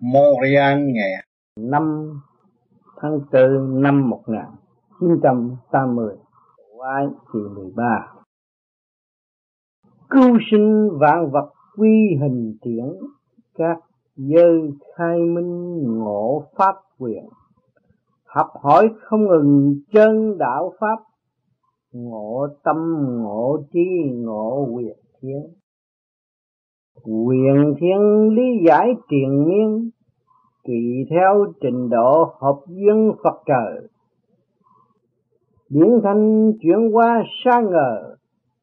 Montreal ngày 5 tháng 4 năm 1980 Quái kỳ 13 Cứu sinh vạn vật quy hình tiễn, Các dơ khai minh ngộ pháp quyền. Học hỏi không ngừng chân đạo pháp, Ngộ tâm, ngộ trí, ngộ quyền thiên Quyền thiên lý giải triền miên, Tùy theo trình độ hợp duyên Phật trời. Biến thành chuyển qua xa ngờ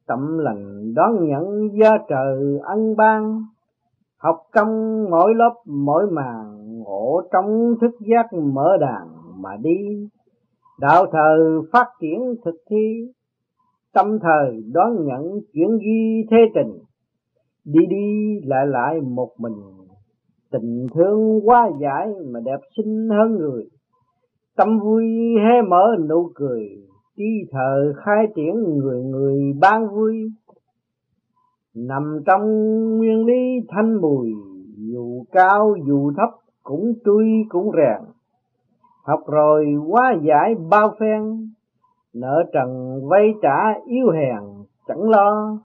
Tâm lành đón nhận do trời ân ban. Học công mỗi lớp, mỗi màn Ngộ trong thức giác mở đàn mà đi. Đạo thờ phát triển thực thi, Tâm thời đón nhận chuyển ghi thế trình đi đi lại lại một mình. Tình thương quá giải mà đẹp xinh hơn người. Tâm vui hé mở nụ cười. Chi thờ khai triển người người ban vui. Nằm trong nguyên lý thanh mùi. Dù cao dù thấp cũng tươi cũng rèn. Học rồi quá giải bao phen. Nợ trần vay trả yếu hèn chẳng lo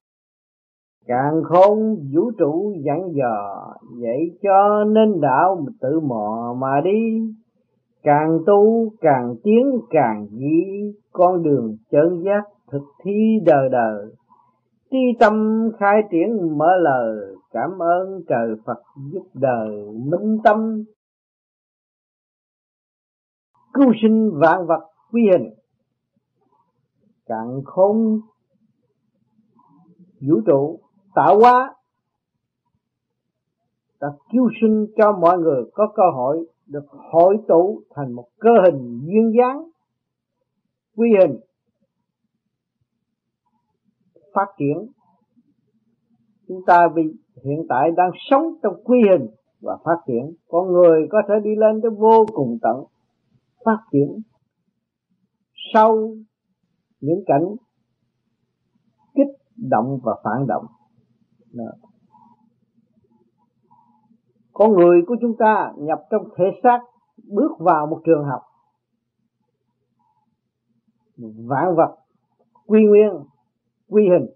càng khôn vũ trụ dặn dò, vậy cho nên đạo tự mò mà đi. Càng tu, càng tiến, càng dĩ con đường chân giác thực thi đời đời tri tâm khai triển mở lời, cảm ơn trời Phật giúp đời minh tâm. Cứu sinh vạn vật quy hình. Càng khôn vũ trụ tạo hóa đã cứu sinh cho mọi người có cơ hội được hội tụ thành một cơ hình duyên dáng, quy hình, phát triển. Chúng ta vì hiện tại đang sống trong quy hình và phát triển. Con người có thể đi lên tới vô cùng tận, phát triển sau những cảnh kích động và phản động đó. con người của chúng ta nhập trong thể xác, bước vào một trường học vạn vật, quy nguyên, quy hình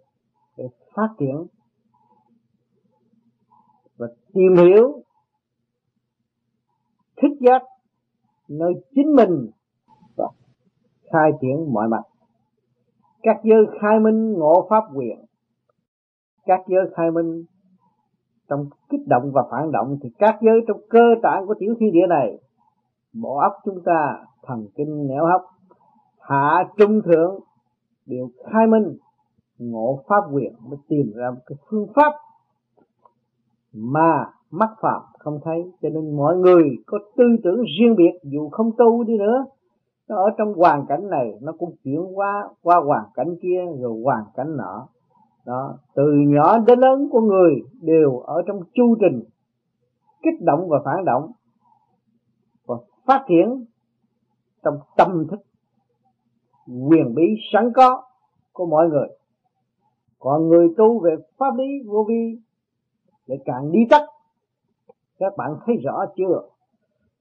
để phát triển và tìm hiểu, thích giác nơi chính mình và khai triển mọi mặt các giới khai minh ngộ pháp quyền các giới khai minh trong kích động và phản động, thì các giới trong cơ tạng của tiểu thiên địa này, bộ óc chúng ta, thần kinh nẻo hóc hạ trung thượng, đều khai minh, ngộ pháp quyền mới tìm ra một cái phương pháp mà mắt phạm không thấy. Cho nên mọi người có tư tưởng riêng biệt, dù không tu đi nữa, nó ở trong hoàn cảnh này, nó cũng chuyển qua qua hoàn cảnh kia, rồi hoàn cảnh nọ đó, từ nhỏ đến lớn của người đều ở trong chu trình kích động và phản động và phát triển trong tâm thức quyền bí sẵn có của mọi người. Còn người tu về pháp lý vô vi để càng đi tắt. Các bạn thấy rõ chưa?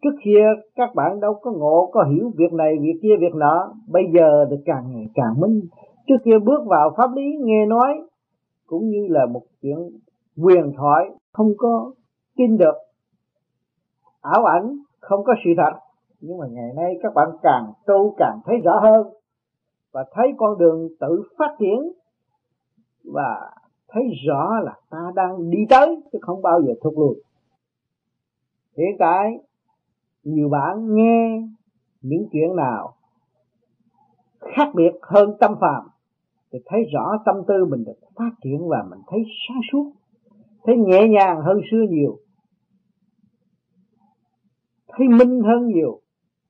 Trước kia các bạn đâu có ngộ, có hiểu việc này, việc kia, việc nọ. Bây giờ thì càng ngày càng minh. Trước kia bước vào pháp lý, nghe nói cũng như là một chuyện quyền thoại không có tin được. Ảo ảnh không có sự thật, nhưng mà ngày nay các bạn càng tu càng thấy rõ hơn và thấy con đường tự phát triển và thấy rõ là ta đang đi tới chứ không bao giờ thụt lùi. Hiện tại, nhiều bạn nghe những chuyện nào khác biệt hơn tâm phàm thì thấy rõ tâm tư mình được phát triển và mình thấy sáng suốt, thấy nhẹ nhàng hơn xưa nhiều, thấy minh hơn nhiều,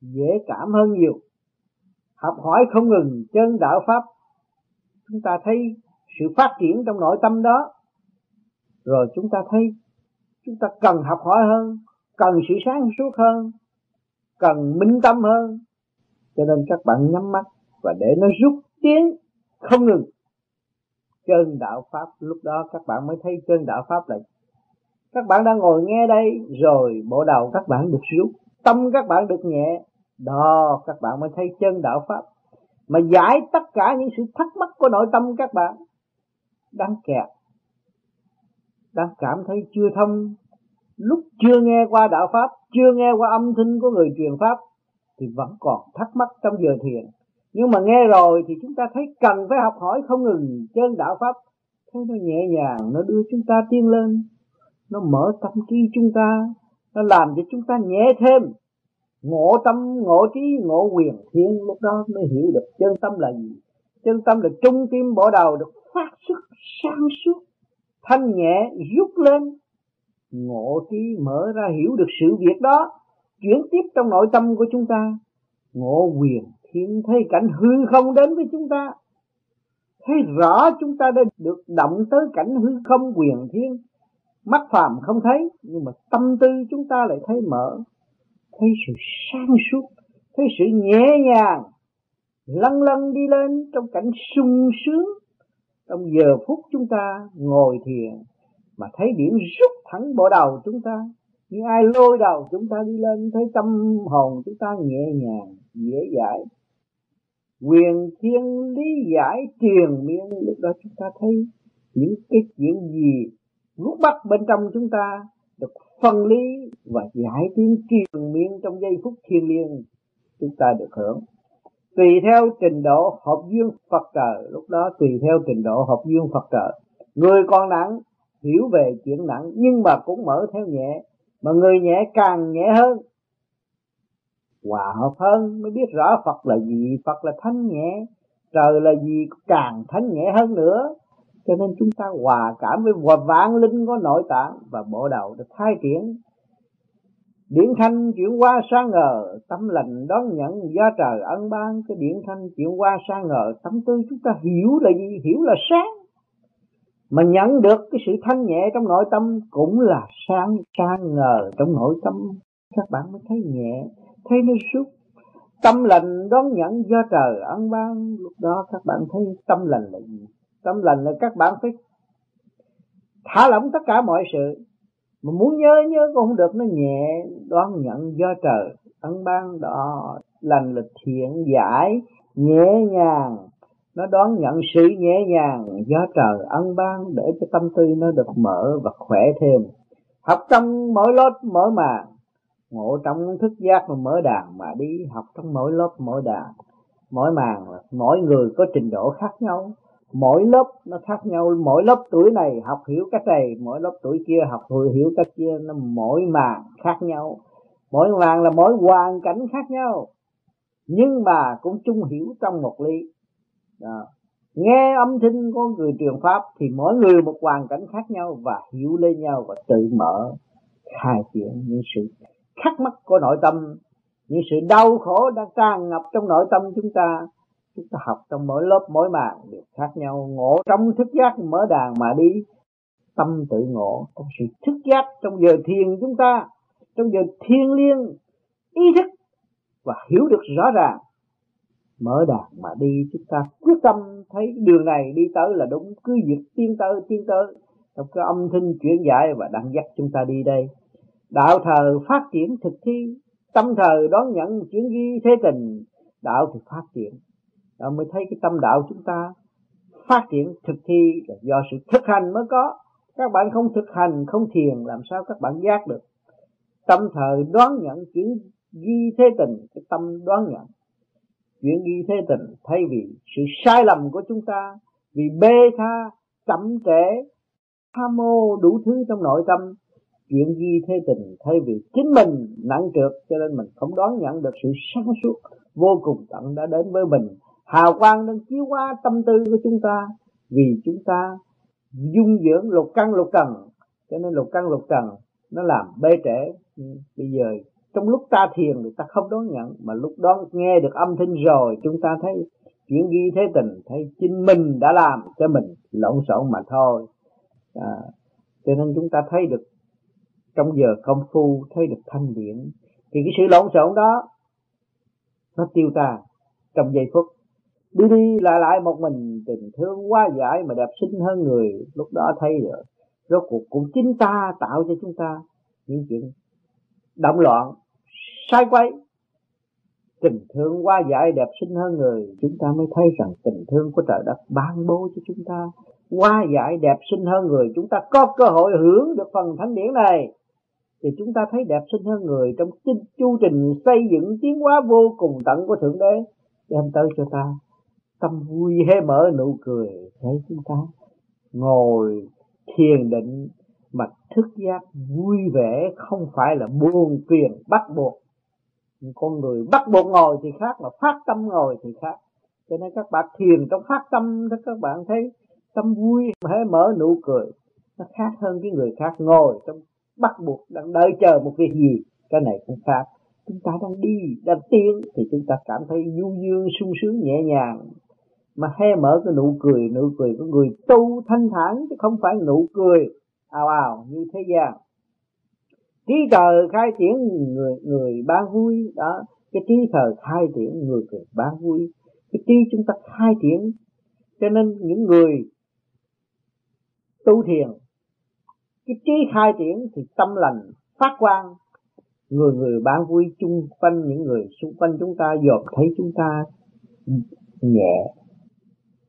dễ cảm hơn nhiều. Học hỏi không ngừng chân đạo pháp, chúng ta thấy sự phát triển trong nội tâm đó. Rồi chúng ta thấy chúng ta cần học hỏi hơn, cần sự sáng suốt hơn, cần minh tâm hơn. Cho nên các bạn nhắm mắt và để nó rút tiến không ngừng. Chân đạo pháp, lúc đó các bạn mới thấy chân đạo pháp là các bạn đang ngồi nghe đây, rồi bộ đầu các bạn được rút, tâm các bạn được nhẹ. Đó, các bạn mới thấy chân đạo pháp mà giải tất cả những sự thắc mắc của nội tâm các bạn. Đang kẹt. Đang cảm thấy chưa thông. Lúc chưa nghe qua đạo pháp, chưa nghe qua âm thanh của người truyền pháp, thì vẫn còn thắc mắc trong giờ thiền nhưng mà nghe rồi thì chúng ta thấy cần phải học hỏi không ngừng. Chân đạo pháp, thấy nó nhẹ nhàng, nó đưa chúng ta tiến lên. Nó mở tâm trí chúng ta. Nó làm cho chúng ta nhẹ thêm. Ngộ tâm, ngộ trí, ngộ quyền. Thiên lúc đó mới hiểu được chân tâm là gì. Chân tâm là trung tim bỏ đầu, được phát xuất, sáng suốt. Thanh nhẹ, rút lên. Ngộ trí mở ra hiểu được sự việc đó. Chuyển tiếp trong nội tâm của chúng ta. Ngộ quyền hiện thấy cảnh hư không đến với chúng ta. Thấy rõ chúng ta đã được động tới cảnh hư không quyền thiên. Mắt phàm không thấy, nhưng mà tâm tư chúng ta lại thấy mở. Thấy sự sáng suốt, thấy sự nhẹ nhàng, lăn lăn đi lên trong cảnh sung sướng. Trong giờ phút chúng ta ngồi thiền, mà thấy điểm rút thẳng bộ đầu chúng ta. Như ai lôi đầu chúng ta đi lên, thấy tâm hồn chúng ta nhẹ nhàng, dễ dãi quyền thiên lý giải truyền miên lúc đó chúng ta thấy những cái chuyện gì vút bắt bên trong chúng ta được phân lý và giải tiếng truyền miên trong giây phút thiêng liêng, chúng ta được hưởng. Tùy theo trình độ hợp duyên Phật trời lúc đó tùy theo trình độ hợp duyên Phật trời người còn nặng hiểu về chuyện nặng nhưng mà cũng mở theo nhẹ, mà người nhẹ càng nhẹ hơn hòa hợp hơn mới biết rõ Phật là gì Phật là thanh nhẹ trời là gì càng thanh nhẹ hơn nữa cho nên chúng ta hòa cảm với vạn linh có nội tạng và bộ đầu được thay triển Điện thanh chuyển qua sáng ngờ, tâm lành đón nhận do trời ân ban. Cái điện thanh chuyển qua sáng ngờ, tâm tư chúng ta hiểu là gì? Hiểu là sáng. Mà nhận được cái sự thanh nhẹ trong nội tâm cũng là sáng, sáng ngờ trong nội tâm. Các bạn mới thấy nhẹ, thấy nó suốt. Tâm lành đón nhận do trời ân ban. Lúc đó các bạn thấy tâm lành là gì? Tâm lành là các bạn phải thả lỏng tất cả mọi sự mà muốn nhớ nhớ cũng không được, nó nhẹ đoán nhận do trời ân ban, đó lành là thiện giải, nhẹ nhàng nó đón nhận sự nhẹ nhàng do trời ân ban để cho tâm tư nó được mở và khỏe thêm học trong mỗi lớp, mỗi màng ngộ trong thức giác mà mở đàn mà đi học trong mỗi lớp, mỗi đàn, mỗi màn, mỗi người có trình độ khác nhau. Mỗi lớp nó khác nhau. Mỗi lớp tuổi này học hiểu cách này, mỗi lớp tuổi kia học hiểu cách kia, nó mỗi màn khác nhau. Mỗi màn là mỗi hoàn cảnh khác nhau. Nhưng mà cũng chung hiểu trong một lý đó. nghe âm thanh của người truyền pháp thì mỗi người một hoàn cảnh khác nhau và hiểu lên nhau và tự mở khai triển những sự thắc mắc của nội tâm. Những sự đau khổ đang tràn ngập trong nội tâm chúng ta chúng ta học trong mỗi lớp, mỗi màn đều khác nhau. Ngộ trong thức giác mở đàn mà đi, tâm tự ngộ. Trong sự thức giác trong giờ thiền chúng ta, trong giờ thiền liêng ý thức và hiểu được rõ ràng. Mở đàn mà đi, chúng ta quyết tâm thấy đường này đi tới là đúng. Cứ việc tiến tới tiến tới. Trong cái âm thanh chuyển giải và đang dắt chúng ta đi đây đạo thờ phát triển thực thi, tâm thờ đón nhận chuyển ghi thế tình, đạo thì phát triển. Đó mới thấy cái tâm đạo chúng ta phát triển thực thi là do sự thực hành mới có. Các bạn không thực hành, không thiền, làm sao các bạn giác được? Tâm thờ đoán nhận chuyển ghi thế tình, cái tâm đoán nhận chuyển ghi thế tình, thay vì sự sai lầm của chúng ta, vì bê tha, chậm trễ, tham mô đủ thứ trong nội tâm chuyện ghi thế tình thay vì chính mình nặng trượt cho nên mình không đoán nhận được sự sáng suốt vô cùng tận đã đến với mình. Hào quang đang chiếu qua tâm tư của chúng ta vì chúng ta dung dưỡng lục căn lục trần. Cho nên lục căn lục trần nó làm bê trễ. Bây giờ trong lúc ta thiền thì ta không đón nhận mà lúc đó nghe được âm thanh rồi chúng ta thấy chuyện ghi thế tình thấy chính mình đã làm cho mình lộn xộn mà thôi. À, cho nên chúng ta thấy được trong giờ công phu thấy được thanh điển, thì cái sự lộn xộn đó, nó tiêu tan. Trong giây phút, đi đi lại lại một mình, tình thương quá giải mà đẹp xinh hơn người, lúc đó thấy được. Rốt cuộc cũng chính ta tạo cho chúng ta những chuyện động loạn, sai quay tình thương quá giải đẹp xinh hơn người, chúng ta mới thấy rằng tình thương của trời đất ban bố cho chúng ta. Quá giải đẹp xinh hơn người, chúng ta có cơ hội hưởng được phần thánh điển này thì chúng ta thấy đẹp xinh hơn người trong chu trình xây dựng tiến hóa vô cùng tận của thượng đế. Đem tới cho ta tâm vui hé mở, nụ cười. Thấy chúng ta ngồi thiền định mà thức giác vui vẻ, không phải là buồn phiền, bắt buộc. Con người bắt buộc ngồi thì khác, mà phát tâm ngồi thì khác. Cho nên các bạn thiền trong phát tâm đó, các bạn thấy tâm vui hé mở, nụ cười. Nó khác hơn cái người khác ngồi trong bắt buộc đang đợi chờ một việc gì. Cái này cũng khác. Chúng ta đang đi, đang tiến, thì chúng ta cảm thấy du dương, sung sướng, nhẹ nhàng. Mà hé mở cái nụ cười nụ cười của người tu thanh thản, chứ không phải nụ cười ào ào như thế gian. Trí trời khai triển, người người bán vui, đó. Cái trí thời khai triển, người cười bán vui. Cái trí chúng ta khai triển, cho nên những người tu thiền cái trí khai triển thì tâm lành phát quang. Người người ban vui chung quanh những người xung quanh chúng ta dòm thấy chúng ta nhẹ.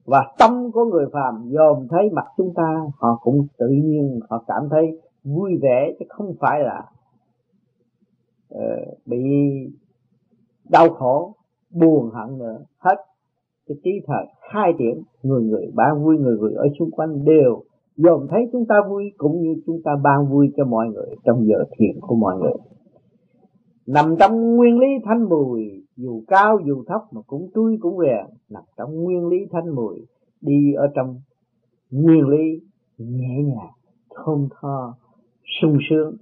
Và tâm của người phàm dòm thấy mặt chúng ta họ cũng tự nhiên họ cảm thấy vui vẻ chứ không phải là uh, bị đau khổ buồn hận nữa. Hết cái trí thật khai triển người người ban vui người người ở xung quanh đều dòm thấy chúng ta vui, cũng như chúng ta ban vui cho mọi người trong giờ thiền của mọi người. Nằm trong nguyên lý thanh mùi, dù cao dù thấp mà cũng tươi cũng rèn nằm trong nguyên lý thanh mùi, đi ở trong nguyên lý nhẹ nhàng, thơm tho, sung sướng.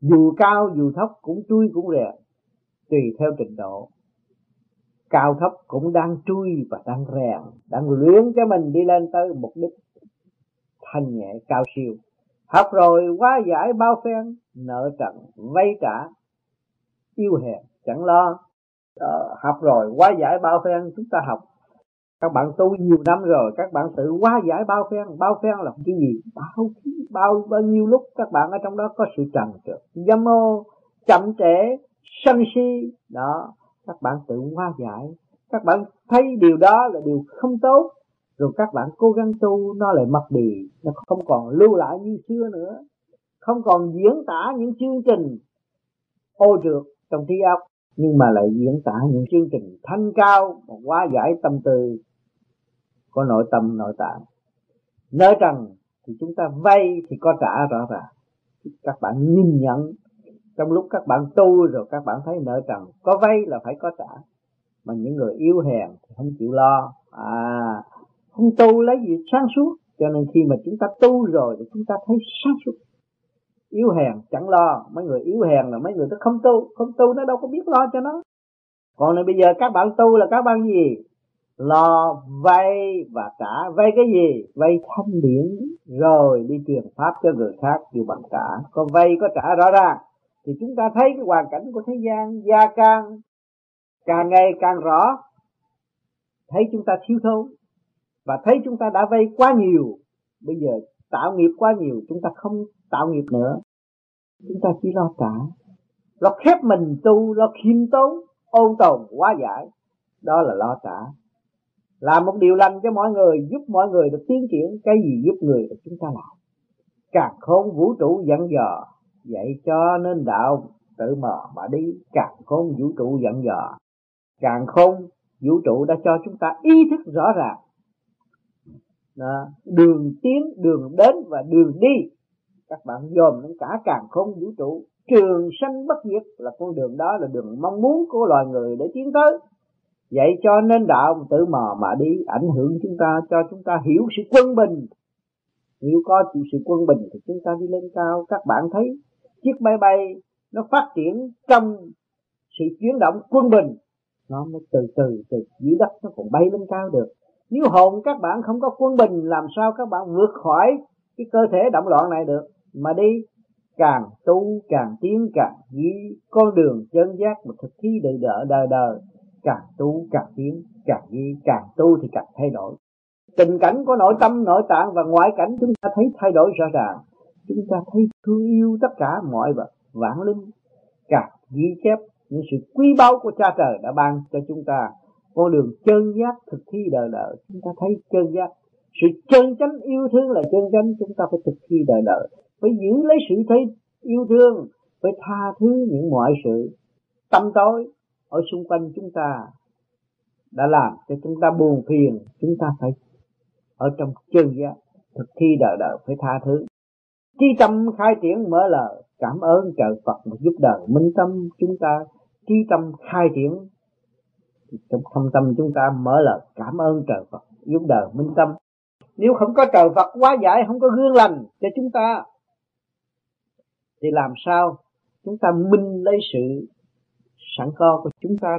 Dù cao dù thấp cũng tươi cũng rèn tùy theo trình độ. Cao thấp cũng đang chui và đang rèn đang luyện cho mình đi lên tới mục đích thanh nhẹ cao siêu. Học rồi quá giải bao phen nợ trần vay trả yêu hèn chẳng lo. Ờ, học rồi quá giải bao phen chúng ta học. Các bạn tu nhiều năm rồi các bạn tự quá giải bao phen. Bao phen là cái gì? Bao bao bao nhiêu lúc các bạn ở trong đó có sự trần trượt. Dâm ô chậm trễ sân si. Đó các bạn tự quá giải. Các bạn thấy điều đó là điều không tốt rồi các bạn cố gắng tu, nó lại mất đi, nó không còn lưu lại như xưa nữa. Không còn diễn tả những chương trình ô trượt trong trí óc, nhưng mà lại diễn tả những chương trình thanh cao và hóa giải tâm tư có nội tâm, nội tạng. Nợ trần thì chúng ta vay thì có trả rõ ràng. Các bạn nhìn nhận, trong lúc các bạn tu rồi các bạn thấy nợ trần, có vay là phải có trả. Mà những người yếu hèn thì không chịu lo. À không tu lấy gì sáng suốt. Cho nên khi mà chúng ta tu rồi thì chúng ta thấy sáng suốt. Yếu hèn chẳng lo. Mấy người yếu hèn là mấy người nó không tu. Không tu nó đâu có biết lo cho nó. Còn này bây giờ các bạn tu là các bạn gì? Lo, vay và trả. Vay cái gì? Vay thanh điển. Rồi đi truyền pháp cho người khác kêu bằng trả có vay, có trả rõ ràng. Thì chúng ta thấy cái hoàn cảnh của thế gian gia càng càng ngày càng rõ. Thấy chúng ta thiếu thốn và thấy chúng ta đã vay quá nhiều, bây giờ tạo nghiệp quá nhiều, chúng ta không tạo nghiệp nữa. Chúng ta chỉ lo trả. Lo khép mình tu, lo khiêm tốn, ôn tồn quá giải. Đó là lo trả. Làm một điều lành cho mọi người, giúp mọi người được tiến triển. Cái gì giúp người thì chúng ta làm. Càng khôn, vũ trụ dặn dò, dạy cho nên đạo tự mở mà đi. Càng khôn, vũ trụ dặn dò. Càng khôn, vũ trụ đã cho chúng ta ý thức rõ ràng đó, đường tiến đường đến và đường đi. Các bạn dòm đến cả càng không vũ trụ. Trường sanh bất diệt là con đường đó là đường mong muốn của loài người để tiến tới. Vậy cho nên đạo tự mò mà đi ảnh hưởng chúng ta cho chúng ta hiểu sự quân bình. Nếu có chịu sự quân bình thì chúng ta đi lên cao. Các bạn thấy chiếc máy bay nó phát triển trong sự chuyển động quân bình. Nó mới từ từ từ dưới đất nó còn bay lên cao được nếu hồn các bạn không có quân bình, làm sao các bạn vượt khỏi cái cơ thể động loạn này được? Mà đi, càng tu, càng tiến, càng ghi con đường chân giác một thực thi đời đỡ đời đời. Càng tu, càng tiến, càng ghi càng tu thì càng thay đổi. Tình cảnh của nội tâm, nội tạng và ngoại cảnh chúng ta thấy thay đổi rõ ràng. Chúng ta thấy thương yêu tất cả mọi vật, vạn linh, càng ghi chép những sự quý báu của cha trời đã ban cho chúng ta con đường chân giác thực thi đời đời. Chúng ta thấy chân giác, sự chân chánh yêu thương là chân chánh, chúng ta phải thực thi đời đời. Phải giữ lấy sự thấy yêu thương, phải tha thứ những mọi sự. Tâm tối ở xung quanh chúng ta đã làm cho chúng ta buồn phiền, chúng ta phải ở trong chân giác thực thi đời đời, phải tha thứ. Chi tâm khai triển mở lời, cảm ơn trời Phật mà giúp đời minh tâm chúng ta. Chi tâm khai triển trong thâm tâm chúng ta mở lời cảm ơn trời Phật giúp đời minh tâm. Nếu không có trời Phật quá giải không có gương lành cho chúng ta thì làm sao chúng ta minh lấy sự sẵn có của chúng ta?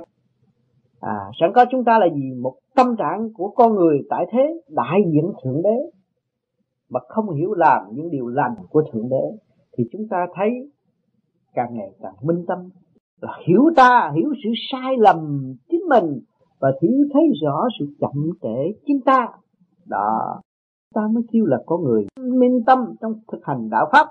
À, sẵn có chúng ta là gì? Một tâm trạng của con người tại thế đại diện thượng đế mà không hiểu làm những điều lành của thượng đế thì chúng ta thấy càng ngày càng minh tâm là hiểu ta, hiểu sự sai lầm chính mình và hiểu thấy rõ sự chậm trễ chính ta. Đó, ta mới kêu là có người minh tâm trong thực hành đạo pháp.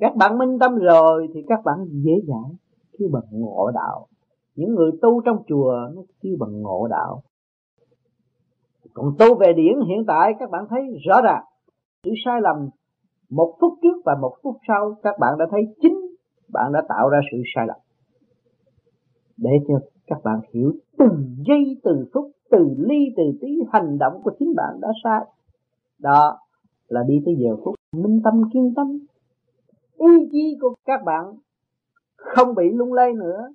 Các bạn minh tâm rồi thì các bạn dễ dàng kêu bằng ngộ đạo. Những người tu trong chùa nó kêu bằng ngộ đạo. Còn tu về điển hiện tại, các bạn thấy rõ ràng, sự sai lầm một phút trước và một phút sau, các bạn đã thấy chính bạn đã tạo ra sự sai lầm. Để cho các bạn hiểu từng giây, từng phút từ ly từ tí hành động của chính bạn đã sai. Đó là đi tới giờ phút minh tâm, kiên tâm. Ý chí của các bạn không bị lung lay nữa.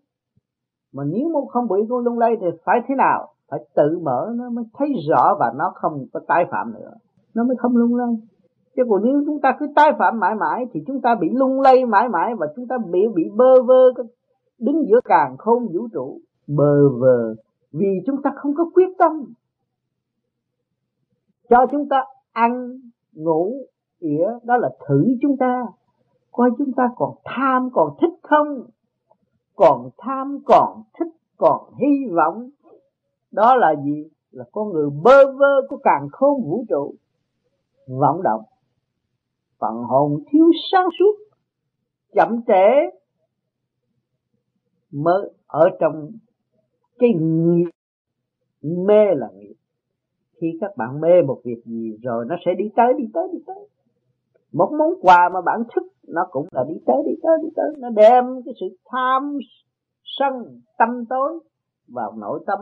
Mà nếu mà không bị con lung lay thì phải thế nào? Phải tự mở nó mới thấy rõ và nó không có tái phạm nữa. Nó mới không lung lay chứ còn nếu chúng ta cứ tái phạm mãi mãi thì chúng ta bị lung lay mãi mãi và chúng ta bị bị bơ vơ đứng giữa càng không vũ trụ. Bơ vơ, vì chúng ta không có quyết tâm. Cho chúng ta ăn, ngủ, ỉa, đó là thử chúng ta. Coi chúng ta còn tham, còn thích không? Còn tham, còn thích, còn hy vọng. Đó là gì? Là con người bơ vơ của càng khôn vũ trụ. Vọng động phần hồn thiếu sáng suốt, chậm trễ, mới ở trong cái nghiệp, mê là nghiệp. Khi các bạn mê một việc gì rồi nó sẽ đi tới đi tới đi tới. Một món quà mà bạn thích, nó cũng là đi tới đi tới đi tới. Nó đem cái sự tham sân, tâm tối vào nội tâm.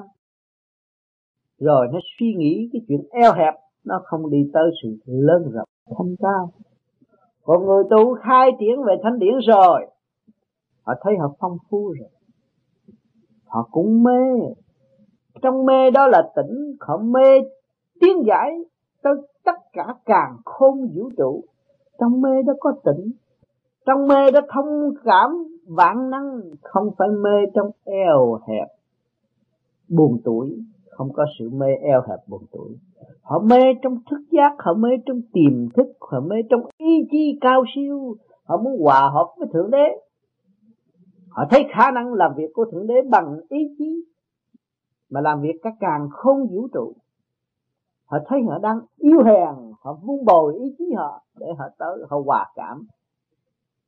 Rồi nó suy nghĩ cái chuyện eo hẹp, nó không đi tới sự lớn rộng, thanh cao còn người tu khai triển về thanh điển rồi, họ thấy họ phong phú rồi. Họ cũng mê. Trong mê đó là tỉnh, họ mê tiến giải tới tất cả càng khôn vũ trụ. Trong mê đó có tỉnh, trong mê đó thông cảm vạn năng, không phải mê trong eo hẹp, buồn tuổi không có sự mê eo hẹp buồn tuổi. Họ mê trong thức giác, họ mê trong tiềm thức, họ mê trong ý chí cao siêu. Họ muốn hòa hợp với thượng đế. Họ thấy khả năng làm việc của thượng đế bằng ý chí, mà làm việc các càng không vũ trụ. Họ thấy họ đang yêu hèn, họ vun bồi ý chí họ để họ tới, họ hòa cảm.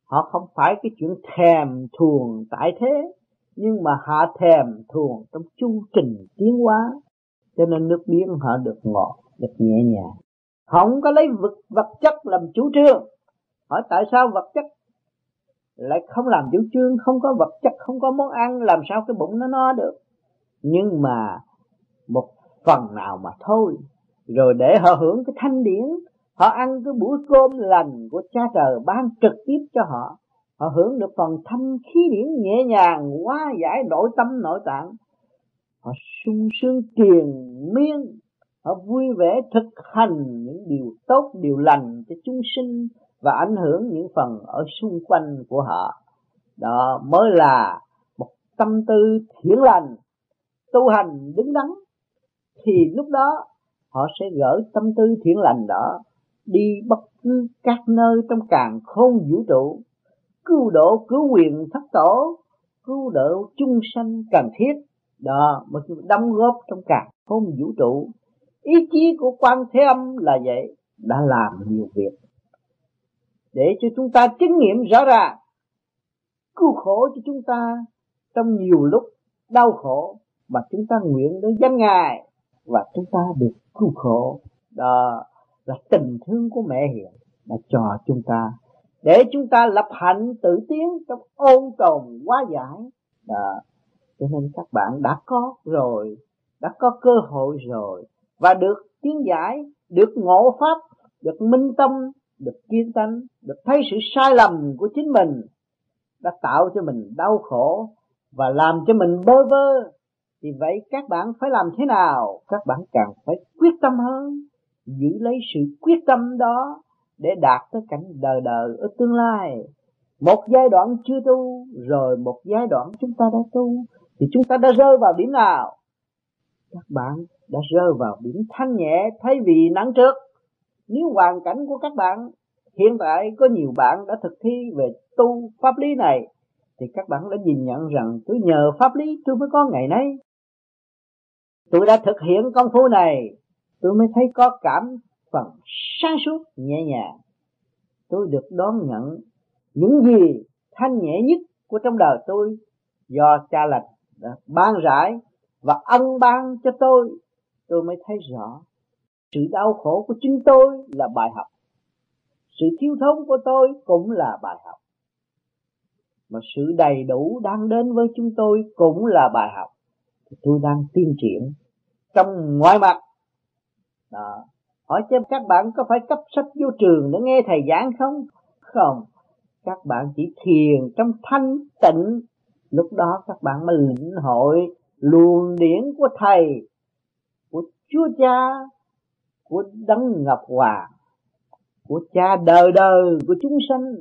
Họ không phải cái chuyện thèm thuồng tại thế nhưng mà họ thèm thuồng trong chu trình tiến hóa, cho nên nước biển họ được ngọt, được nhẹ nhàng. Không có lấy vật vật chất làm chủ trương. Hỏi tại sao vật chất lại không làm chủ trương, không có vật chất, không có món ăn, làm sao cái bụng nó no được? Nhưng mà một phần nào mà thôi, rồi để họ hưởng cái thanh điển, họ ăn cái bữa cơm lành của cha trời, ban trực tiếp cho họ họ hưởng được phần thanh khí điển nhẹ nhàng, hóa giải nội tâm, nội tạng. Họ sung sướng triền miên. Họ vui vẻ thực hành những điều tốt, điều lành cho chúng sinh và ảnh hưởng những phần ở xung quanh của họ. Đó mới là một tâm tư thiện lành, tu hành đứng đắn. Thì lúc đó, họ sẽ gỡ tâm tư thiện lành đó đi bất cứ các nơi trong càng khôn vũ trụ cứu độ, cứu quyền thất tổ, cứu độ chung sanh cần thiết. Đó, mà đóng góp trong cả không vũ trụ, ý chí của quan thế âm là vậy, đã làm nhiều việc. Để cho chúng ta chứng nghiệm rõ ràng, cứu khổ cho chúng ta trong nhiều lúc đau khổ mà chúng ta nguyện đến danh ngài và chúng ta được cứu khổ. Đó là tình thương của mẹ hiền đã cho chúng ta để chúng ta lập hạnh tự tiến trong ôn tồn quá giải. Đó. Cho nên các bạn đã có rồi, đã có cơ hội rồi, và được tiến giải, được ngộ pháp, được minh tâm, được kiên tánh, được thấy sự sai lầm của chính mình, đã tạo cho mình đau khổ và làm cho mình bơ vơ. Thì vậy các bạn phải làm thế nào? Các bạn càng phải quyết tâm hơn, giữ lấy sự quyết tâm đó để đạt tới cảnh đời đời ở tương lai. Một giai đoạn chưa tu, rồi một giai đoạn chúng ta đã tu, thì chúng ta đã rơi vào điểm nào? Các bạn đã rơi vào điểm thanh nhẹ thay vì nắng trước. Nếu hoàn cảnh của các bạn, hiện tại có nhiều bạn đã thực thi về tu pháp lý này, thì các bạn đã nhìn nhận rằng, tôi nhờ pháp lý, tôi mới có ngày nay. Tôi đã thực hiện công phu này. Tôi mới thấy có cảm phần sáng suốt, nhẹ nhàng. Tôi được đón nhận những gì thanh nhẹ nhất của trong đời tôi do cha lành đã ban rải và ân ban cho tôi. Tôi mới thấy rõ sự đau khổ của chính tôi là bài học. Sự thiếu thốn của tôi cũng là bài học. Mà sự đầy đủ đang đến với chúng tôi cũng là bài học. Thì tôi đang tiên triển trong mọi mặt. Đó hỏi cho các bạn có phải cấp sách vô trường để nghe thầy giảng không? Không. Các bạn chỉ thiền trong thanh tịnh. Lúc đó các bạn mới lĩnh hội luồng điển của thầy, của chúa cha, của đấng ngọc hoàng của cha đời đời của chúng sanh.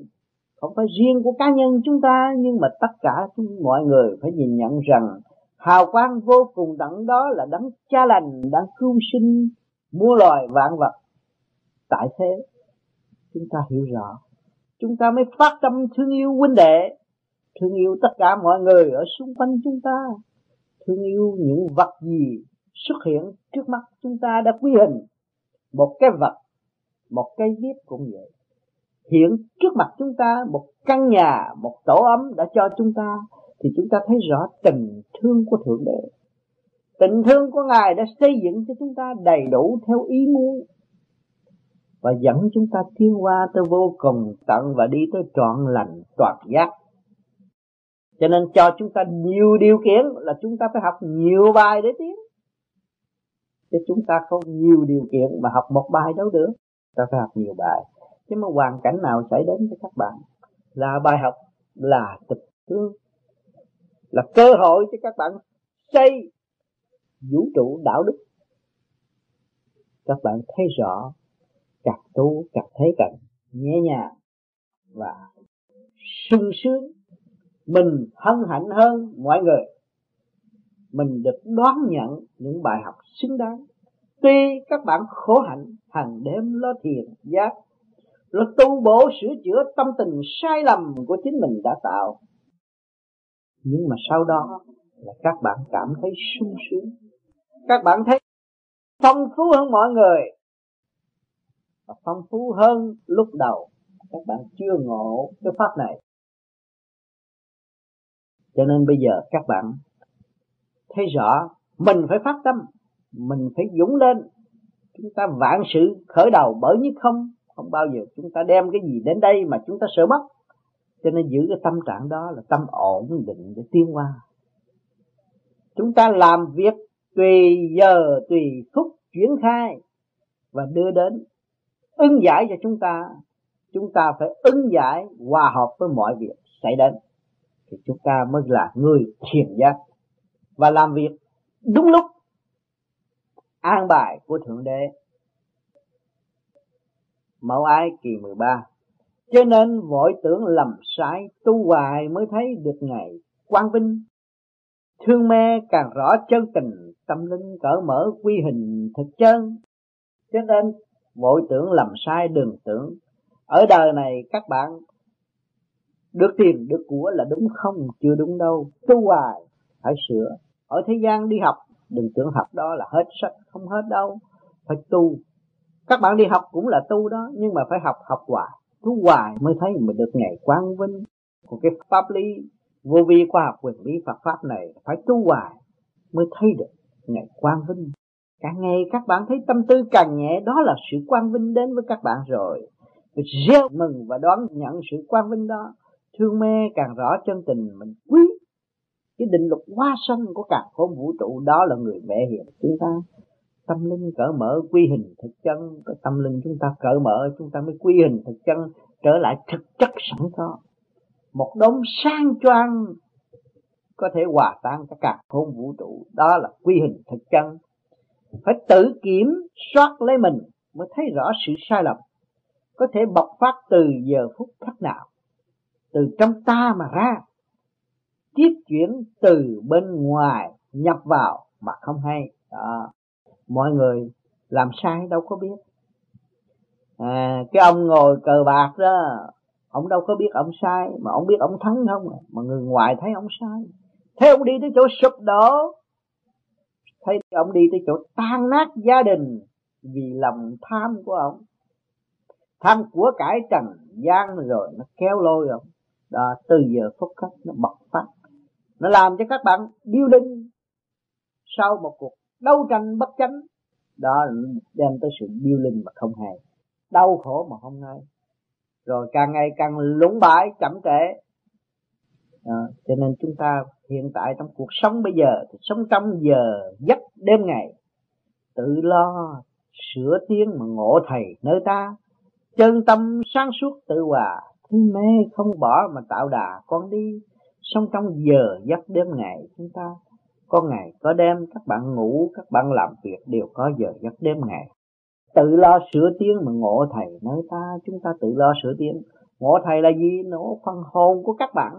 Không phải riêng của cá nhân chúng ta, nhưng mà tất cả chúng mọi người phải nhìn nhận rằng hào quang vô cùng đẳng đó là đấng cha lành, đấng cứu sinh muôn loài vạn vật. Tại thế, chúng ta hiểu rõ. Chúng ta mới phát tâm thương yêu huynh đệ. Thương yêu tất cả mọi người ở xung quanh chúng ta. Thương yêu những vật gì xuất hiện trước mắt chúng ta đã quy hình. Một cái vật, một cây viết cũng vậy. Hiện trước mặt chúng ta một căn nhà, một tổ ấm đã cho chúng ta, thì chúng ta thấy rõ tình thương của thượng đế tình thương của ngài đã xây dựng cho chúng ta đầy đủ theo ý muốn. Và dẫn chúng ta tiến qua tới vô cùng tận và đi tới trọn lành, toàn giác. Cho nên cho chúng ta nhiều điều kiện là chúng ta phải học nhiều bài để tiến. Chứ chúng ta không nhiều điều kiện mà học một bài đâu được. Ta phải học nhiều bài. Chứ mà hoàn cảnh nào xảy đến với các bạn là bài học là tịch thương, là cơ hội cho các bạn xây vũ trụ đạo đức. Các bạn thấy rõ càng tu càng thấy càng nhẹ nhàng và sung sướng, mình hân hạnh hơn mọi người. Mình được đón nhận những bài học xứng đáng. Tuy các bạn khổ hạnh, hàng đêm lo thiền, giác, lo tu bổ sửa chữa tâm tình sai lầm của chính mình đã tạo. Nhưng mà sau đó là các bạn cảm thấy sung sướng các bạn thấy phong phú hơn mọi người. Và phong phú hơn lúc đầu. Các bạn chưa ngộ cái pháp này. Cho nên bây giờ các bạn thấy rõ mình phải phát tâm, mình phải dũng lên. Chúng ta vạn sự khởi đầu bởi như không không bao giờ chúng ta đem cái gì đến đây mà chúng ta sợ mất. Cho nên giữ cái tâm trạng đó là tâm ổn định để tiến qua. Chúng ta làm việc tùy giờ tùy phút chuyển khai và đưa đến ứng giải cho chúng ta chúng ta phải ứng giải hòa hợp với mọi việc xảy đến. Thì chúng ta mới là người thiền giác và làm việc đúng lúc an bài của thượng đế. Mẫu ái kỳ 13 cho nên vội tưởng lầm sai, tu hoài mới thấy được ngày quang vinh. Thương mê càng rõ chân tình tâm linh cỡ mở quy hình thực chân. Cho nên, vội tưởng làm sai đừng tưởng. Ở đời này, các bạn được tiền được của là đúng không, chưa đúng đâu. Tu hoài, phải sửa. Ở thế gian đi học, đừng tưởng học đó là hết sách không hết đâu. Phải tu. Các bạn đi học cũng là tu đó, nhưng mà phải học học hoài. Tu hoài mới thấy mình được ngày quang vinh. Của cái pháp lý, vô vi khoa học, quyền lý, Phật pháp này, phải tu hoài mới thấy được ngày quang vinh. Càng ngày các bạn thấy tâm tư càng nhẹ, đó là sự quang vinh đến với các bạn rồi. Reo mừng và đón nhận sự quang vinh đó. Thương mê càng rõ chân tình, mình quý cái định luật hoa sanh của cả khôn vũ trụ, đó là người mẹ hiền. Chúng ta tâm linh cởi mở, quy hình thực chân. Cái tâm linh chúng ta cởi mở, chúng ta mới quy hình thực chân, trở lại thực chất sẵn có. Một đống sang choang có thể hòa tan tất cả khôn vũ trụ. Đó là quy hình thực chân. Phải tự kiểm soát lấy mình mới thấy rõ sự sai lầm. Có thể bộc phát từ giờ phút khắc nào từ trong ta mà ra. Tiếp chuyển từ bên ngoài nhập vào mà không hay. Đó. mọi người làm sai đâu có biết. À, cái ông ngồi cờ bạc đó ông đâu có biết ông sai mà ông biết ông thắng không? Mà người ngoài thấy ông sai theo ông đi tới chỗ sụp đổ, thấy ông đi tới chỗ tan nát gia đình vì lòng tham của ông. Tham của cải trần gian rồi nó kéo lôi ông. Đó, từ giờ phút khắc nó bộc phát. Nó làm cho các bạn điêu linh sau một cuộc đấu tranh bất chánh. Đó, đem tới sự điêu linh mà không hề đau khổ mà không hay rồi càng ngày càng lũng bãi chậm trễ à, cho nên chúng ta hiện tại trong cuộc sống bây giờ thì sống trong giờ giấc đêm ngày tự lo sửa tiếng mà ngộ thầy nơi ta chân tâm sáng suốt tự hòa thi mê không bỏ mà tạo đà con đi. Sống trong giờ giấc đêm ngày chúng ta có ngày có đêm các bạn ngủ các bạn làm việc đều có giờ giấc đêm ngày. Tự lo sửa tiếng mà ngộ thầy nơi ta chúng ta tự lo sửa tiếng. Ngộ thầy là gì? Nó phần hồn của các bạn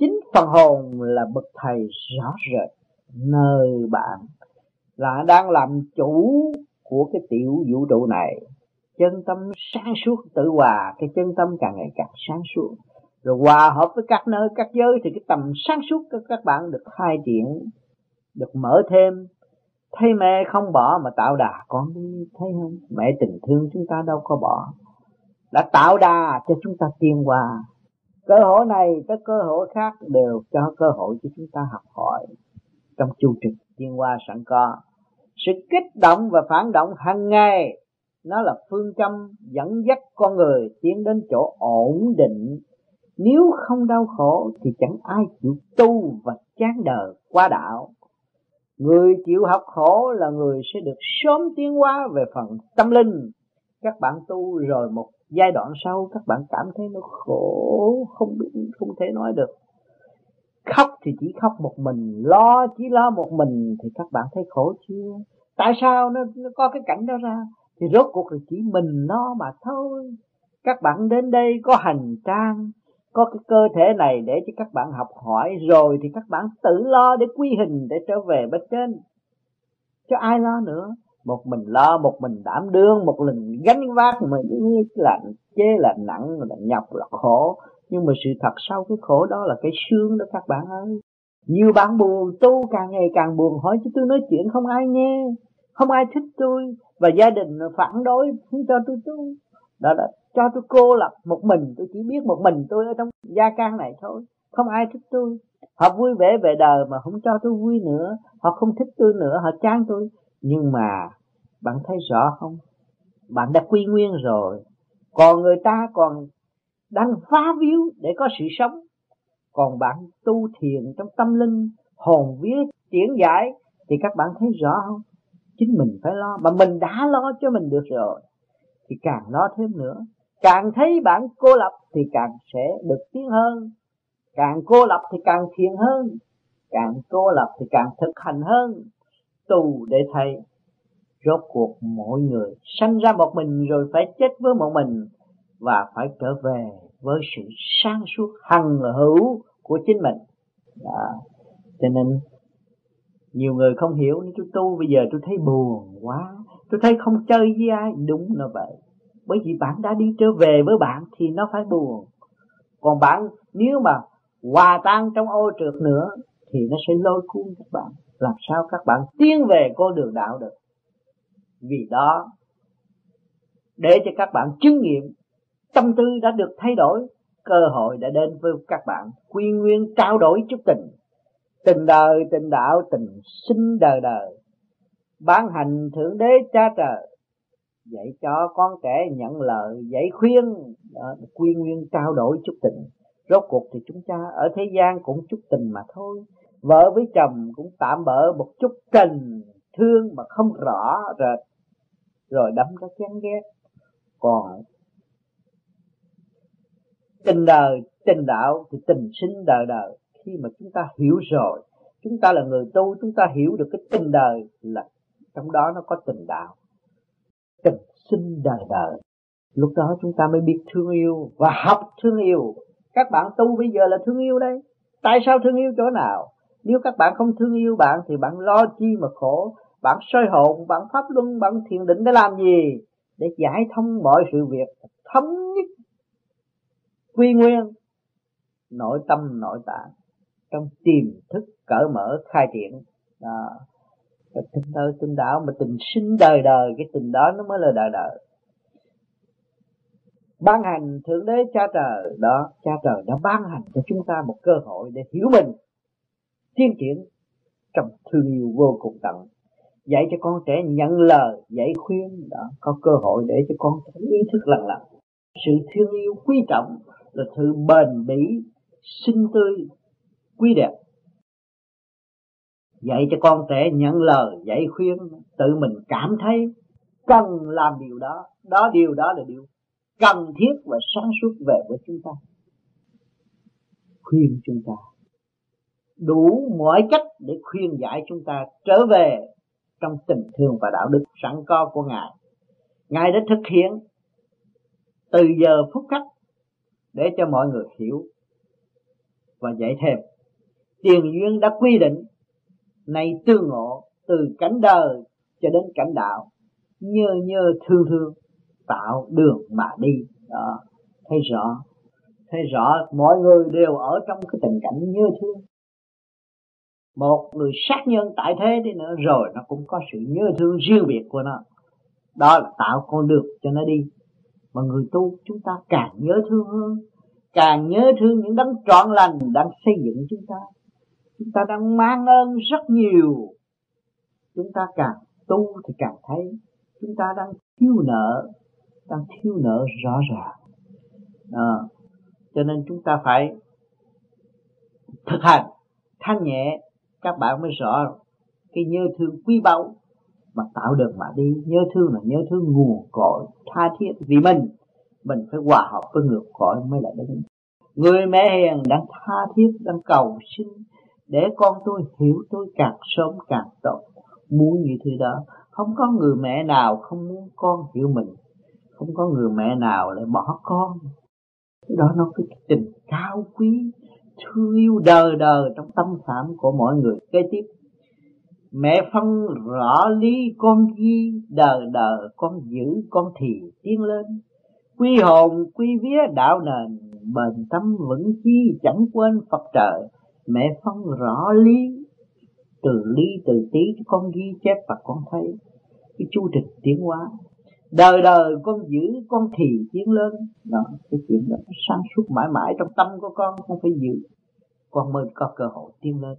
chính phần hồn là bậc thầy rõ rệt, nơi bạn là đang làm chủ của cái tiểu vũ trụ này. Chân tâm sáng suốt, tự hòa, cái chân tâm càng ngày càng sáng suốt. Rồi hòa hợp với các nơi, các giới thì cái tầm sáng suốt của các bạn được khai triển, được mở thêm. Thấy mẹ không bỏ mà tạo đà, con thấy không? Mẹ tình thương chúng ta đâu có bỏ. Đã tạo đà cho chúng ta tiên hòa cơ hội này tới cơ hội khác đều cho cơ hội cho chúng ta học hỏi trong chu trình tiên hoa sẵn có. Sự kích động và phản động hàng ngày, nó là phương châm dẫn dắt con người tiến đến chỗ ổn định. Nếu không đau khổ thì chẳng ai chịu tu và chán đời qua đạo. Người chịu học khổ là người sẽ được sớm tiến hóa về phần tâm linh. Các bạn tu rồi một giai đoạn sau các bạn cảm thấy nó khổ không biết không thể nói được. Khóc thì chỉ khóc một mình lo chỉ lo một mình thì các bạn thấy khổ chưa? Tại sao nó, nó có cái cảnh đó ra? Thì rốt cuộc là chỉ mình lo mà thôi. Các bạn đến đây có hành trang có cái cơ thể này để cho các bạn học hỏi rồi thì các bạn tự lo để quy hình để trở về bên trên. Cho ai lo nữa? Một mình lo, một mình đảm đương, một mình gánh vác mà là chế là nặng, là nhọc, là khổ. Nhưng mà sự thật sau cái khổ đó là cái sướng đó các bạn ơi. Nhiều bạn buồn tu càng ngày càng buồn hỏi, chứ tôi nói chuyện không ai nghe, không ai thích tôi, và gia đình phản đối, không cho tôi tu. Đó là cho tôi cô lập một mình, tôi chỉ biết một mình tôi ở trong gia can này thôi, không ai thích tôi. Họ vui vẻ về đời mà không cho tôi vui nữa, họ không thích tôi nữa, họ chán tôi nhưng mà, bạn thấy rõ không? Bạn đã quy nguyên rồi. Còn người ta còn đang phá víu để có sự sống. Còn bạn tu thiền trong tâm linh, hồn vía triển giải, thì các bạn thấy rõ không? Chính mình phải lo. Mà mình đã lo cho mình được rồi, thì càng lo thêm nữa. Càng thấy bạn cô lập thì càng sẽ được tiến hơn. Càng cô lập thì càng thiền hơn. Càng cô lập thì càng thực hành hơn tu để thầy rốt cuộc mỗi người sanh ra một mình rồi phải chết với một mình và phải trở về với sự sáng suốt hằng hữu của chính mình. Đó. cho nên nhiều người không hiểu nếu tôi tu bây giờ tôi thấy buồn quá. Tôi thấy không chơi với ai. Đúng là vậy. Bởi vì bạn đã đi trở về với bạn thì nó phải buồn. Còn bạn, nếu mà hòa tan trong ô trượt nữa thì nó sẽ lôi cuốn các bạn làm sao các bạn tiến về con đường đạo được? Vì đó để cho các bạn chứng nghiệm tâm tư đã được thay đổi cơ hội đã đến với các bạn. Quy nguyên trao đổi chút tình. Tình đời tình đạo tình sinh đời đời. Bán hành thượng đế cha trời. Dạy cho con trẻ nhận lời dạy khuyên. Đó, quy nguyên trao đổi chút tình. Rốt cuộc thì chúng ta ở thế gian cũng chút tình mà thôi vợ với chồng cũng tạm bỡ một chút tình thương mà không rõ rệt. Rồi đấm cái chán ghét. Còn tình đời, tình đạo thì tình sinh đời đời. Khi mà chúng ta hiểu rồi, chúng ta là người tu, chúng ta hiểu được cái tình đời là trong đó nó có tình đạo. Tình sinh đời đời. Lúc đó chúng ta mới biết thương yêu và học thương yêu. Các bạn tu bây giờ là thương yêu đây. Tại sao thương yêu chỗ nào? Nếu các bạn không thương yêu bạn thì bạn lo chi mà khổ, bạn soi hồn, bạn pháp luân, bạn thiền định để làm gì? Để giải thông mọi sự việc thống nhất. Quy nguyên, nội tâm, nội tạng. Trong tiềm thức cởi mở, khai triển. Đó. Và tình đời tình đạo mà tình sinh đời đời, cái tình đó nó mới là đời đời. Ban hành thượng đế cha trời. Đó, cha trời đã ban hành cho chúng ta một cơ hội để hiểu mình tiến triển trong thương yêu vô cùng tận, dạy cho con trẻ nhận lời, dạy khuyên đó có cơ hội để cho con trẻ ý thức lần lần sự thương yêu quý trọng là sự bền bỉ, xinh tươi, quý đẹp. Dạy cho con trẻ nhận lời, dạy khuyên, tự mình cảm thấy cần làm điều đó. Đó, điều đó là điều cần thiết và sáng suốt về với chúng ta. Khuyên chúng ta đủ mọi cách để khuyên giải chúng ta trở về trong tình thương và đạo đức sẵn có của ngài. Ngài đã thực hiện từ giờ phút khắc để cho mọi người hiểu và dạy thêm. Tiền duyên đã quy định này tương ngộ từ cảnh đời cho đến cảnh đạo nhơ nhơ thương thương tạo đường mà đi. Đó, thấy rõ. Thấy rõ, mọi người đều ở trong cái tình cảnh nhớ thương một người sát nhân tại thế đi nữa rồi nó cũng có sự nhớ thương riêng biệt của nó. Đó là tạo con đường cho nó đi. Mà người tu chúng ta càng nhớ thương hơn càng nhớ thương những đấng trọn lành đang xây dựng chúng ta. Chúng ta đang mang ơn rất nhiều. Chúng ta càng tu thì càng thấy chúng ta đang thiếu nợ đang thiếu nợ rõ ràng. À, cho nên chúng ta phải thực hành thanh nhẹ các bạn mới rõ cái nhớ thương quý báu mà tạo được mà đi. Nhớ thương là nhớ thương nguồn cội, tha thiết. Vì mình mình phải hòa hợp với ngược cội mới là đúng người mẹ hiền đang tha thiết, đang cầu xin để con tôi hiểu tôi càng sớm càng tốt. Muốn như thế đó, không có người mẹ nào không muốn con hiểu mình. Không có người mẹ nào lại bỏ con. Đó nó cái tình cao quý thương yêu đời đời trong tâm khảm của mọi người. Kế tiếp, mẹ phân rõ lý con ghi đời đời con giữ con thì tiến lên. Quy hồn, quy vía đạo nền, bền tâm vững chi chẳng quên phật trời. Mẹ phân rõ lý, từ lý từ tí con ghi chép và con thấy. Cái chu trình tiến hóa đời đời con giữ, con thì tiến lên. Đó, cái chuyện đó sáng suốt mãi mãi trong tâm của con không phải giữ. Con mới có cơ hội tiến lên.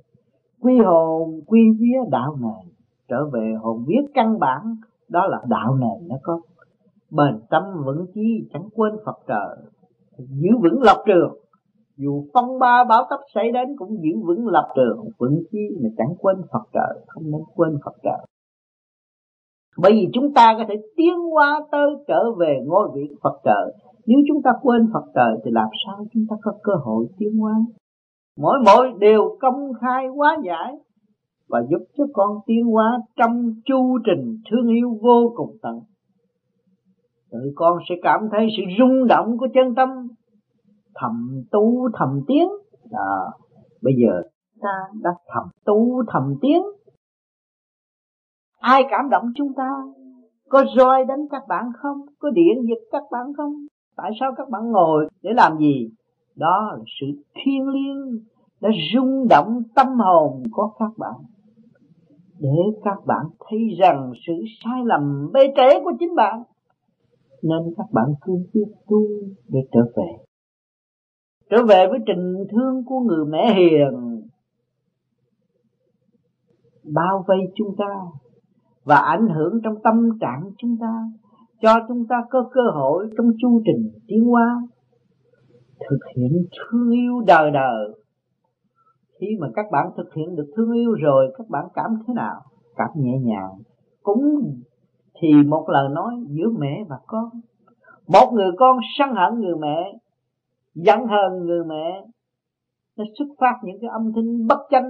Quy hồn, quy vía đạo nền trở về hồn vía căn bản, đó là đạo nền nó có. Bền tâm vững chí, chẳng quên phật trời. Giữ vững lập trường. Dù phong ba bão táp xảy đến, cũng giữ vững lập trường. Vững chí mà chẳng quên phật trời, không nên quên phật trời bởi vì chúng ta có thể tiến hóa tới trở về ngôi vị Phật trời Nếu chúng ta quên Phật trời thì làm sao chúng ta có cơ hội tiến hóa? Mỗi mỗi đều công khai hóa giải Và giúp cho con tiến hóa trong chu trình thương yêu vô cùng tận. Tự con sẽ cảm thấy sự rung động của chân tâm Thầm tu thầm tiến. À, Bây giờ ta đã thầm tu thầm tiến ai cảm động chúng ta? Có roi đánh các bạn không? Có điện giật các bạn không? Tại sao các bạn ngồi để làm gì? Đó là sự thiêng liêng, đã rung động tâm hồn của các bạn. Để các bạn thấy rằng sự sai lầm bê trễ của chính bạn, nên các bạn cứ quyết tu để trở về. Trở về với tình thương của người mẹ hiền, bao vây chúng ta và ảnh hưởng trong tâm trạng chúng ta, cho chúng ta có cơ hội trong chu trình tiến hóa, thực hiện thương yêu đời đời khi mà các bạn thực hiện được thương yêu rồi, các bạn cảm thế nào? Cảm nhẹ nhàng. Cũng thì một lời nói giữa mẹ và con. Một người con sân hận người mẹ, giận hờn người mẹ, nó xuất phát những cái âm thanh bất chánh.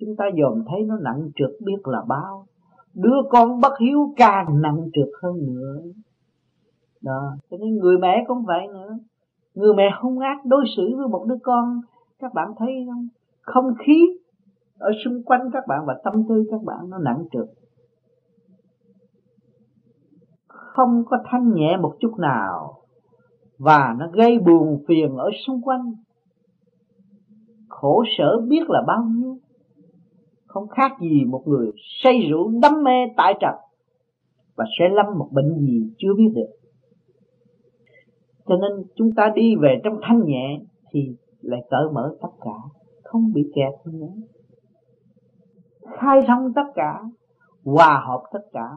Chúng ta dòm thấy nó nặng trượt biết là bao đứa con bất hiếu càng nặng trượt hơn nữa. Đó, cho nên người mẹ cũng vậy nữa. Người mẹ hung ác đối xử với một đứa con, các bạn thấy không? Không khí ở xung quanh các bạn và tâm tư các bạn nó nặng trược không có thanh nhẹ một chút nào và nó gây buồn phiền ở xung quanh. Khổ sở biết là bao nhiêu không khác gì một người say rượu đắm mê tại trần và sẽ lâm một bệnh gì chưa biết được. Cho nên chúng ta đi về trong thanh nhẹ thì lại cởi mở tất cả, không bị kẹt nữa. Khai thông tất cả, hòa hợp tất cả.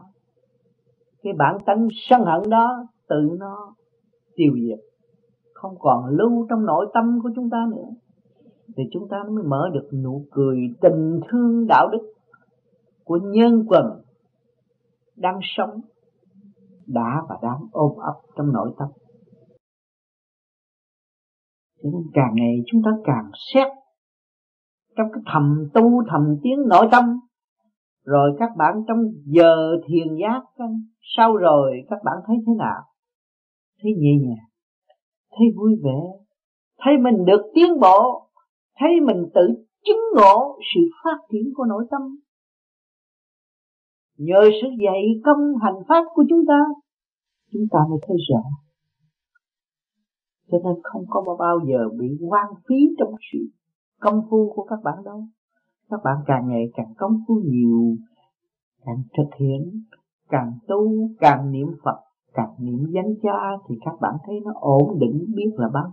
Cái bản tánh sân hận đó tự nó tiêu diệt, không còn lưu trong nội tâm của chúng ta nữa thì chúng ta mới mở được nụ cười tình thương đạo đức của nhân quần đang sống, đã và đang ôm ấp trong nội tâm. Cho nên càng ngày chúng ta càng xét trong cái thầm tu, thầm tiến nội tâm. Rồi các bạn trong giờ thiền giác, sau rồi các bạn thấy thế nào? Thấy nhẹ nhàng, thấy vui vẻ, thấy mình được tiến bộ thấy mình tự chứng ngộ sự phát triển của nội tâm. Nhờ sự dạy công hành pháp của chúng ta chúng ta mới thấy rõ. Cho nên không có bao giờ bị quan phí trong sự công phu của các bạn đâu. Các bạn càng ngày càng công phu nhiều, càng thực hiện, càng tu, càng niệm phật, càng niệm danh cha, thì các bạn thấy nó ổn định, biết là bao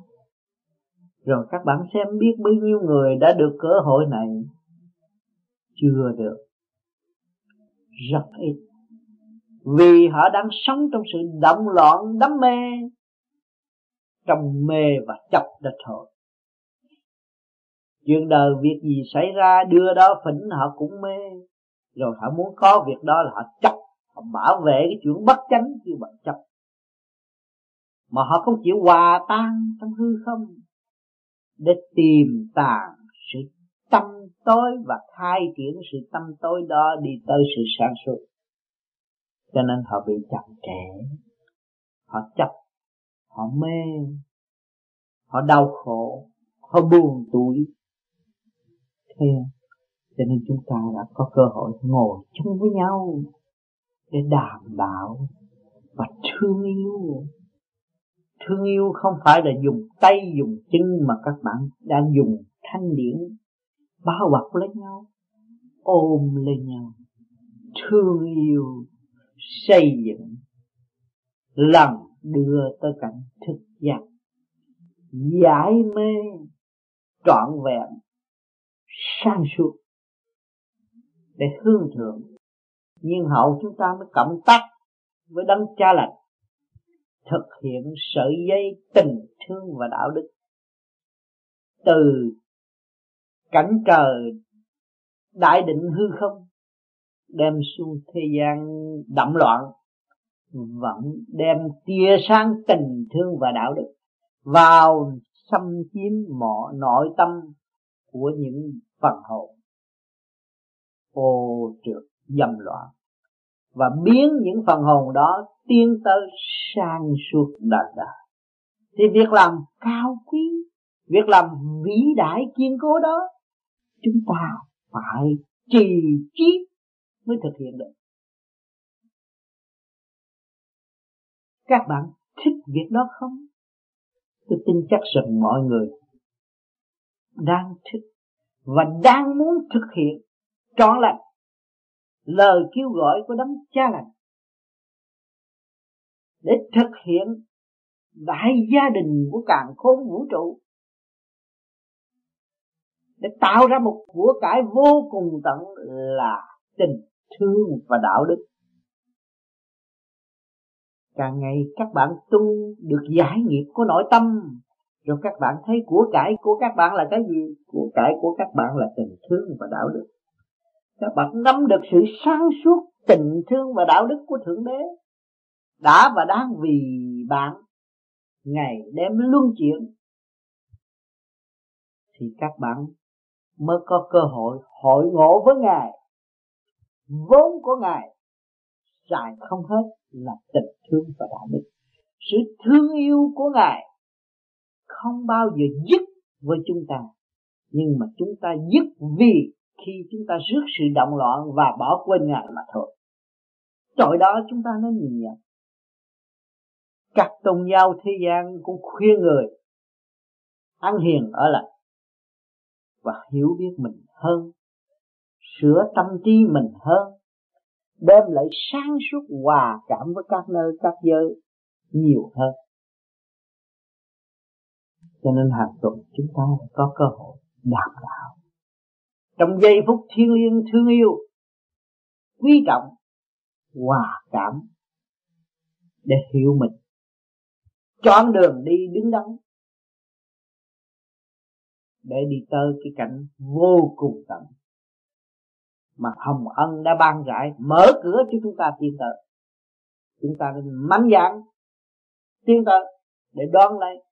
rồi các bạn xem biết bấy nhiêu người đã được cơ hội này. Chưa được. Rất ít. Vì họ đang sống trong sự động loạn đắm mê. Trong mê và chấp đó thôi chuyện đời việc gì xảy ra, đưa đó phỉnh họ cũng mê. Rồi họ muốn có việc đó là họ chấp họ bảo vệ cái chuyện bất chánh, chứ bằng chấp mà họ không chịu hòa tan trong hư không để tìm tàng sự tâm tối và khai triển sự tâm tối đó đi tới sự sáng suốt. Cho nên họ bị chậm trễ. Họ chấp họ mê, họ đau khổ, họ buồn tuổi. Thế à? cho nên chúng ta đã có cơ hội ngồi chung với nhau để đàm đạo và thương yêu thương yêu không phải là dùng tay, dùng chân mà các bạn đang dùng thanh điển bao bọc lấy nhau, ôm lấy nhau. Thương yêu xây dựng lần đưa tới cảnh thực giác. Giải mê trọn vẹn sang suốt để hương thượng. Nhiên hậu chúng ta mới cộng tác với đấng cha lành thực hiện sợi dây tình thương và đạo đức. Từ cảnh trời đại định hư không, đem xuống thế gian đậm loạn, vẫn đem tia sáng tình thương và đạo đức vào xâm chiếm mọi nội tâm của những phần hồn. Ô trượt dâm loạn và biến những phần hồn đó tiến tới sang suốt đời đời. Thì việc làm cao quý, việc làm vĩ đại kiên cố đó, chúng ta phải trì trí mới thực hiện được. Các bạn thích việc đó không? Tôi tin chắc rằng mọi người đang thích và đang muốn thực hiện trọn lành lời kêu gọi của đấng cha lành. Để thực hiện đại gia đình của càng khôn vũ trụ. Để tạo ra một của cải vô cùng tận là tình thương và đạo đức. Càng ngày các bạn tu được giải nghiệp của nội tâm, rồi các bạn thấy của cải của các bạn là cái gì? Của cải của các bạn là tình thương và đạo đức các bạn nắm được sự sáng suốt tình thương và đạo đức của thượng đế, đã và đang vì bạn ngày đêm luân chuyển, thì các bạn mới có cơ hội hội ngộ với ngài. Vốn của ngài dài không hết là tình thương và đạo đức. Sự thương yêu của ngài không bao giờ dứt với chúng ta, nhưng mà chúng ta dứt vì khi chúng ta rước sự động loạn và bỏ quên ngài mà thôi. Tội đó chúng ta nên nhìn nhận. Các tôn giáo thế gian cũng khuyên người ăn hiền ở lại và hiểu biết mình hơn, sửa tâm trí mình hơn, đem lại sáng suốt hòa cảm với các nơi, các giới nhiều hơn. Cho nên hàng tuần chúng ta có cơ hội đạt đạo trong giây phút thiêng liêng, thương yêu, quý trọng, hòa cảm, để hiểu mình. Chọn đường đi đứng đắn, để đi tới cái cảnh vô cùng tận mà hồng ân đã ban rải mở cửa cho chúng ta tiến tới. Chúng ta nên mạnh dạn tiến tới để đón lấy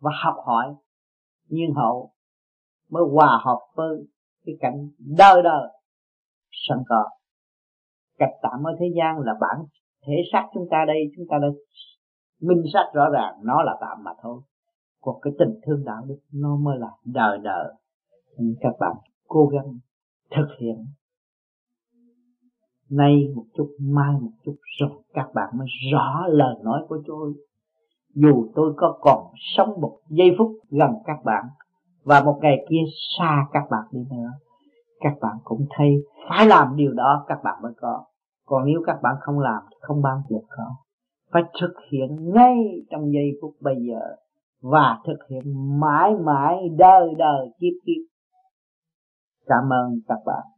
và học hỏi nhiên hậu mới hòa hợp với cái cảnh đời đời sẵn có. Cách tạm ở thế gian là bản thể xác chúng ta đây, chúng ta đã minh xác rõ ràng nó là tạm mà thôi. Còn cái tình thương đạo đức nó mới là đời đời. Nên các bạn cố gắng thực hiện. Nay một chút, mai một chút, rồi các bạn mới rõ lời nói của tôi. Dù tôi có còn sống một giây phút gần các bạn và một ngày kia xa các bạn đi nữa, các bạn cũng thấy phải làm điều đó, các bạn mới có. Còn nếu các bạn không làm thì không bao giờ có. Phải thực hiện ngay trong giây phút bây giờ và thực hiện mãi mãi, đời đời kiếp kiếp. Cảm ơn các bạn.